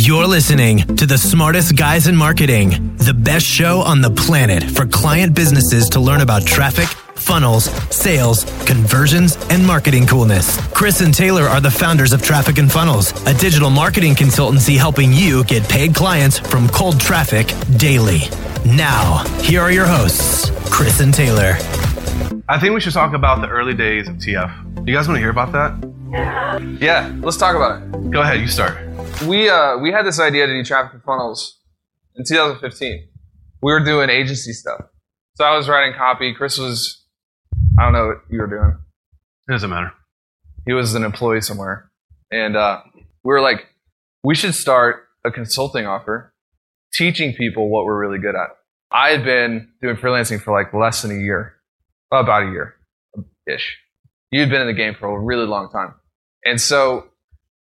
You're listening to the smartest guys in marketing, the best show on the planet for client businesses to learn about traffic, funnels, sales, conversions, and marketing coolness. Chris and Taylor are the founders of Traffic and Funnels, a digital marketing consultancy helping you get paid clients from cold traffic daily. Now, here are your hosts, Chris and Taylor. I think we should talk about the early days of TF. You guys want to hear about that? Yeah, let's talk about it. Go ahead, you start. We uh, we had this idea to do traffic and funnels in 2015. We were doing agency stuff. So I was writing copy. Chris was, I don't know what you were doing. It doesn't matter. He was an employee somewhere, and uh, we were like, we should start a consulting offer, teaching people what we're really good at. I had been doing freelancing for like less than a year, about a year ish. You'd been in the game for a really long time, and so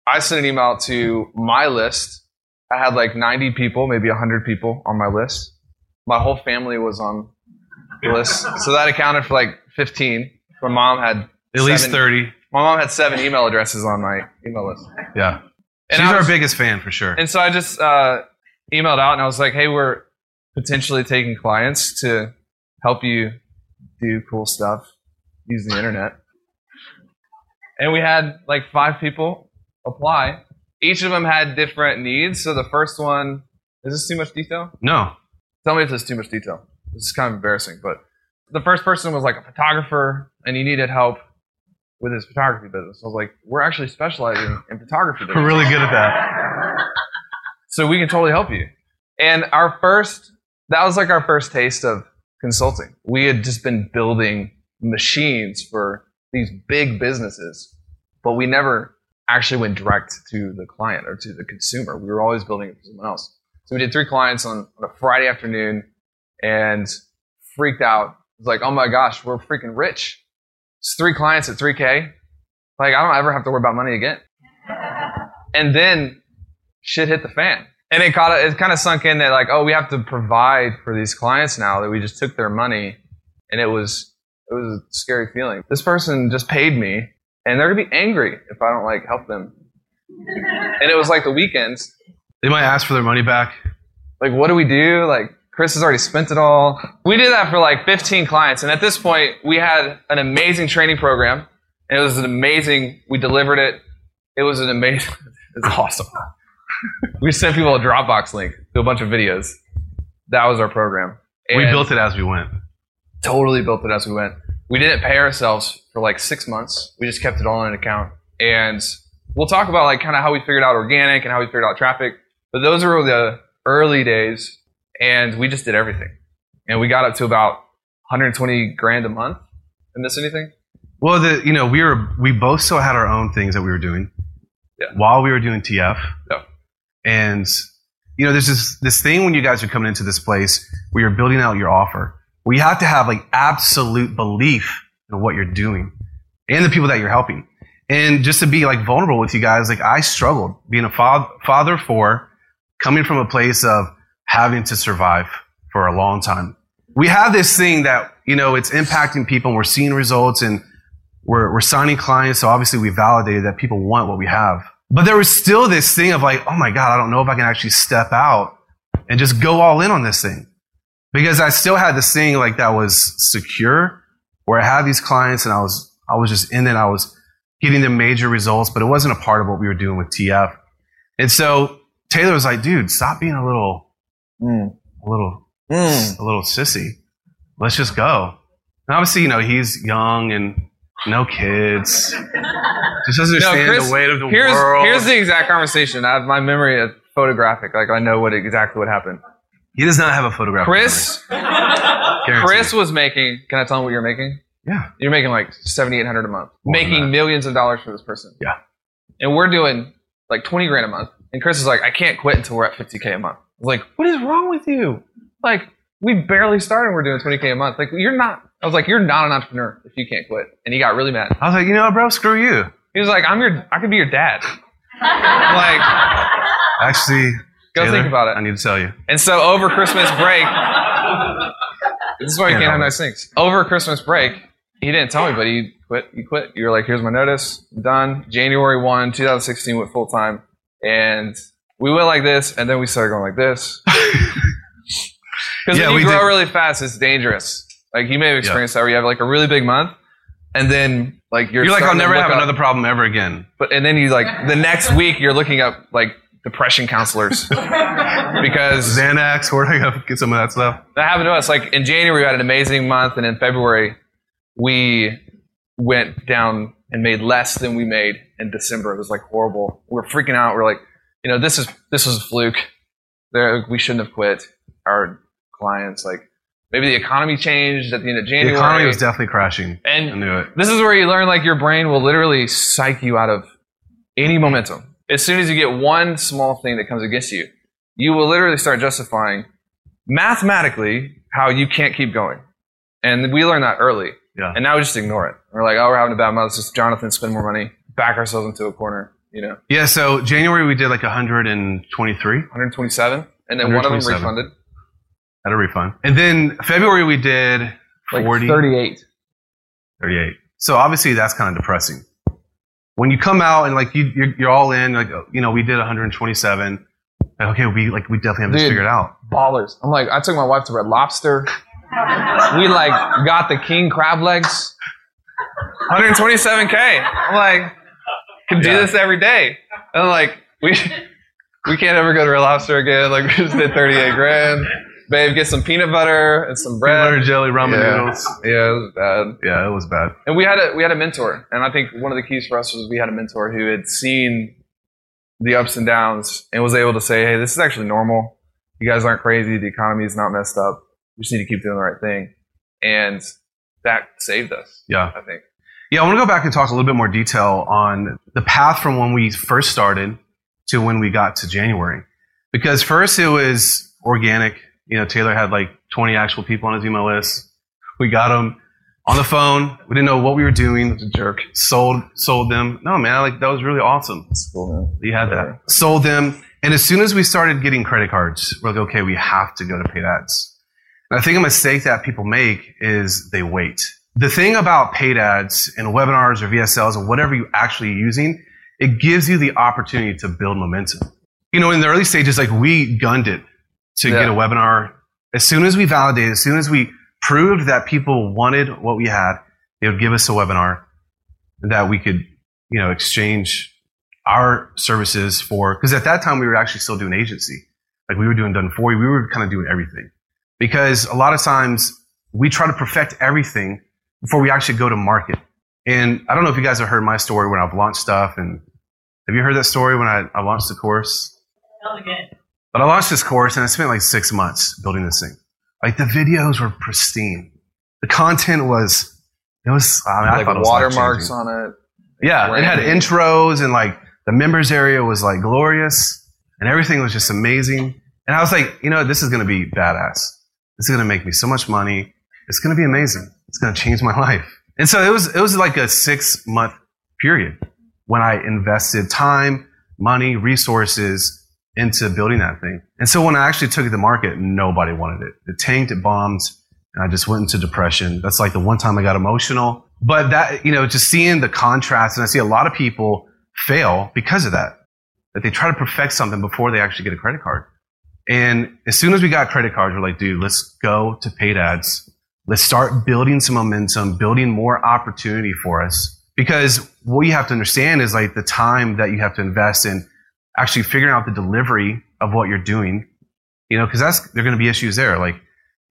I sent an email to my list. I had like 90 people, maybe 100 people on my list. My whole family was on the list. So that accounted for like 15. My mom had At least 30. My mom had seven email addresses on my email list. Yeah. And She's I our biggest fan for sure. And so I just uh, emailed out and I was like, hey, we're potentially taking clients to help you do cool stuff using the internet. And we had like five people apply. Each of them had different needs. So the first one, is this too much detail? no. Tell me if this is too much detail. This is kind of embarrassing, but the first person was like a photographer and he needed help with his photography business. I was like, we're actually specializing in photography business. We're really good at that. So we can totally help you. And our first, that was like our first taste of consulting. We had just been building machines for these big businesses, but we never actually went direct to the client or to the consumer. We were always building it for someone else. So we did three clients on, on a Friday afternoon and freaked out. It was like, oh my gosh, we're freaking rich. It's three clients at 3K. Like, I don't ever have to worry about money again. And then shit hit the fan. And it caught it kind of sunk in that like, oh, we have to provide for these clients now that we just took their money and it was it was a scary feeling. This person just paid me and they're gonna be angry if I don't like help them. And it was like the weekends. They might ask for their money back. Like, what do we do? Like Chris has already spent it all. We did that for like 15 clients, and at this point, we had an amazing training program. And it was an amazing. We delivered it. It was an amazing. It's awesome. we sent people a Dropbox link to a bunch of videos. That was our program. we built it as we went. totally built it as we went. We didn't pay ourselves for like six months. We just kept it all in an account. And we'll talk about like kind of how we figured out organic and how we figured out traffic. But those were the early days, and we just did everything. And we got up to about 120 grand a month. I miss anything? Well, the you know we were we both still had our own things that we were doing Yeah. while we were doing TF. Yeah. And you know, there's this this thing when you guys are coming into this place where you're building out your offer, where you have to have like absolute belief in what you're doing and the people that you're helping. And just to be like vulnerable with you guys, like I struggled being a father father of four, coming from a place of having to survive for a long time. We have this thing that, you know, it's impacting people and we're seeing results and we're, we're signing clients. So obviously we validated that people want what we have. But there was still this thing of like, oh my God, I don't know if I can actually step out and just go all in on this thing. Because I still had this thing like that was secure where I had these clients and I was, I was just in it. I was getting the major results, but it wasn't a part of what we were doing with TF. And so Taylor was like, dude, stop being a little, mm. a little mm. a little sissy. Let's just go. And obviously, you know, he's young and no kids. Just doesn't understand the weight of the here's, world. Here's the exact conversation. I have my memory is photographic. Like I know what exactly what happened. He does not have a photograph. Chris, Chris was making. Can I tell him what you're making? Yeah. You're making like seventy eight hundred a month, More making millions of dollars for this person. Yeah. And we're doing like twenty grand a month, and Chris is like, I can't quit until we're at fifty k a month. I was like, what is wrong with you? Like, we barely started. and We're doing twenty k a month. Like, you're not. I was like, you're not an entrepreneur if you can't quit. And he got really mad. I was like, you know what, bro? Screw you. He was like, I'm your. I could be your dad. I'm like, Actually, Go Taylor, think about it. I need to tell you. And so over Christmas break, this is why you Can't can't have nice things. Over Christmas break, he didn't tell me, but he quit. You quit. You were like, "Here's my notice. I'm done." January one, 2016, went full time, and we went like this, and then we started going like this. Because Yeah, when we you grow did- really fast, it's dangerous. Like you may have experienced that where you have like a really big month, and then like you're You're like, I'll never have up- another problem ever again. But and then you like the next week you're looking up like depression counselors because Xanax, where do I go get some of that stuff? that happened to us. Like in January we had an amazing month, and in February we went down and made less than we made in December. It was like horrible. We were freaking out. We're like, you know, this is this was a fluke. There, we shouldn't have quit. Our clients like maybe the economy changed at the end of January. The economy was definitely crashing. I and knew it. this is where you learn like your brain will literally psych you out of any momentum. As soon as you get one small thing that comes against you, you will literally start justifying mathematically how you can't keep going. And we learned that early. Yeah. And now we just ignore it. We're like, oh, we're having a bad month. Let's just Jonathan spend more money, back ourselves into a corner, you know, Yeah, so January we did like 123 127. And then one of them refunded. at a refund. And then February we did Like 38. 38. So obviously that's kind of depressing. When you come out and like you, you're, you're all in, like, you know, we did 127. Like, okay, we like, we definitely have this Dude. figured out. Ballers. I'm like, I took my wife to Red Lobster. we like got the king crab legs. 127k. I'm like, can do Yeah. this every day. And I'm like, we we can't ever go to Red Lobster again. Like we just did 38 grand. Babe, get some peanut butter and some bread. Peanut butter jelly, ramen yeah. noodles. Yeah, it was bad. Yeah, it was bad. And we had a we had a mentor, and I think one of the keys for us was we had a mentor who had seen the ups and downs and was able to say, "Hey, this is actually normal. You guys aren't crazy. The economy is not messed up. We just need to keep doing the right thing." And that saved us. Yeah. I think. Yeah, I want to go back and talk a little bit more detail on the path from when we first started to when we got to January. Because first it was organic. You know, Taylor had like 20 actual people on his email list. We got them on the phone. We didn't know what we were doing. It's a jerk. Sold, sold them. No, man, like that was really awesome. It's cool, man. You had that. Sold them. And as soon as we started getting credit cards, we're like, okay, we have to go to paid ads. And I think a mistake that people make is they wait. The thing about paid ads and webinars or VSLs or whatever you're actually using, it gives you the opportunity to build momentum. You know, in the early stages, like we gunned it to Yeah. get a webinar. As soon as we validated, as soon as we proved that people wanted what we had, they would give us a webinar that we could, you know, exchange our services for because at that time we were actually still doing agency. Like we were doing done for you. We were kind of doing everything. Because a lot of times we try to perfect everything before we actually go to market. And i don't know if you guys have heard my story when i've launched stuff and have you heard that story when i, I launched the course but i launched this course and i spent like six months building this thing like the videos were pristine the content was it was I, mean, I Like thought it was watermarks on it. Yeah, it had intros and like the members area was like glorious and everything was just amazing. And I was like, you know, this is going to be badass. This is going to make me so much money. It's going to be amazing. It's going to change my life. And so it was, it was like a six month period when I invested time, money, resources into building that thing. And so when I actually took it to market, nobody wanted it. It tanked, it bombed, and I just went into depression. That's like the one time I got emotional. But that, you know, just seeing the contrast, and I see a lot of people fail because of that. That they try to perfect something before they actually get a credit card. And as soon as we got credit cards, we're like, dude, let's go to paid ads. Let's start building some momentum, building more opportunity for us. Because what you have to understand is like the time that you have to invest in actually figuring out the delivery of what you're doing. You know, because that's there are going to be issues there. Like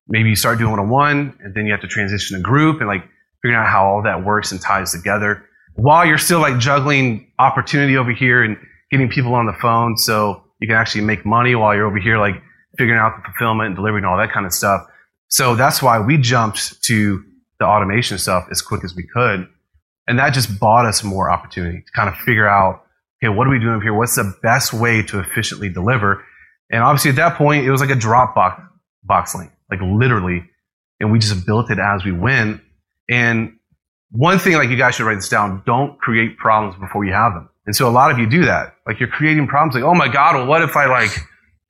maybe you start doing one on one, and then you have to transition to group, and like figuring out how all that works and ties together while you're still like juggling opportunity over here and getting people on the phone so you can actually make money while you're over here like figuring out the fulfillment and delivery and all that kind of stuff. So that's why we jumped to the automation stuff as quick as we could. And that just bought us more opportunity to kind of figure out, okay, what are we doing up here? What's the best way to efficiently deliver? And obviously at that point, it was like a Dropbox box link, like literally. And we just built it as we went. And one thing, like you guys should write this down, don't create problems before you have them. And so a lot of you do that. Like you're creating problems like, oh my God, well, what if I like,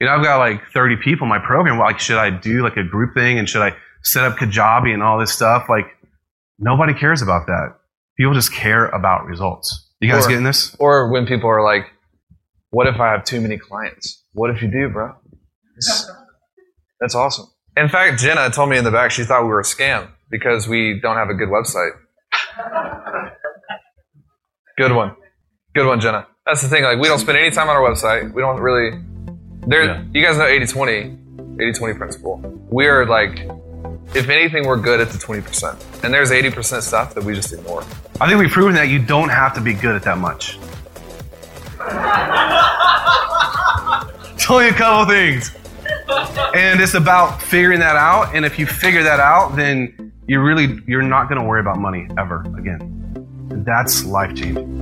you know, I've got like 30 people in my program. Like, should I do like a group thing and should I set up Kajabi and all this stuff? Like nobody cares about that. People just care about results. You guys Or- getting this? Or when people are like, What if I have too many clients? What if you do, bro? It's- that's awesome. In fact, Jenna told me in the back she thought we were a scam because we don't have a good website. Good one. Good one, Jenna. That's the thing. Like, we don't spend any time on our website. We don't really. There, Yeah. you guys know 80-20, 80-20 principle. We are like, if anything, we're good at the twenty percent, and there's eighty percent stuff that we just ignore. I think we've proven that you don't have to be good at that much. it's only a couple things. And it's about figuring that out. And if you figure that out, then you really you're not gonna worry about money ever again. That's life changing.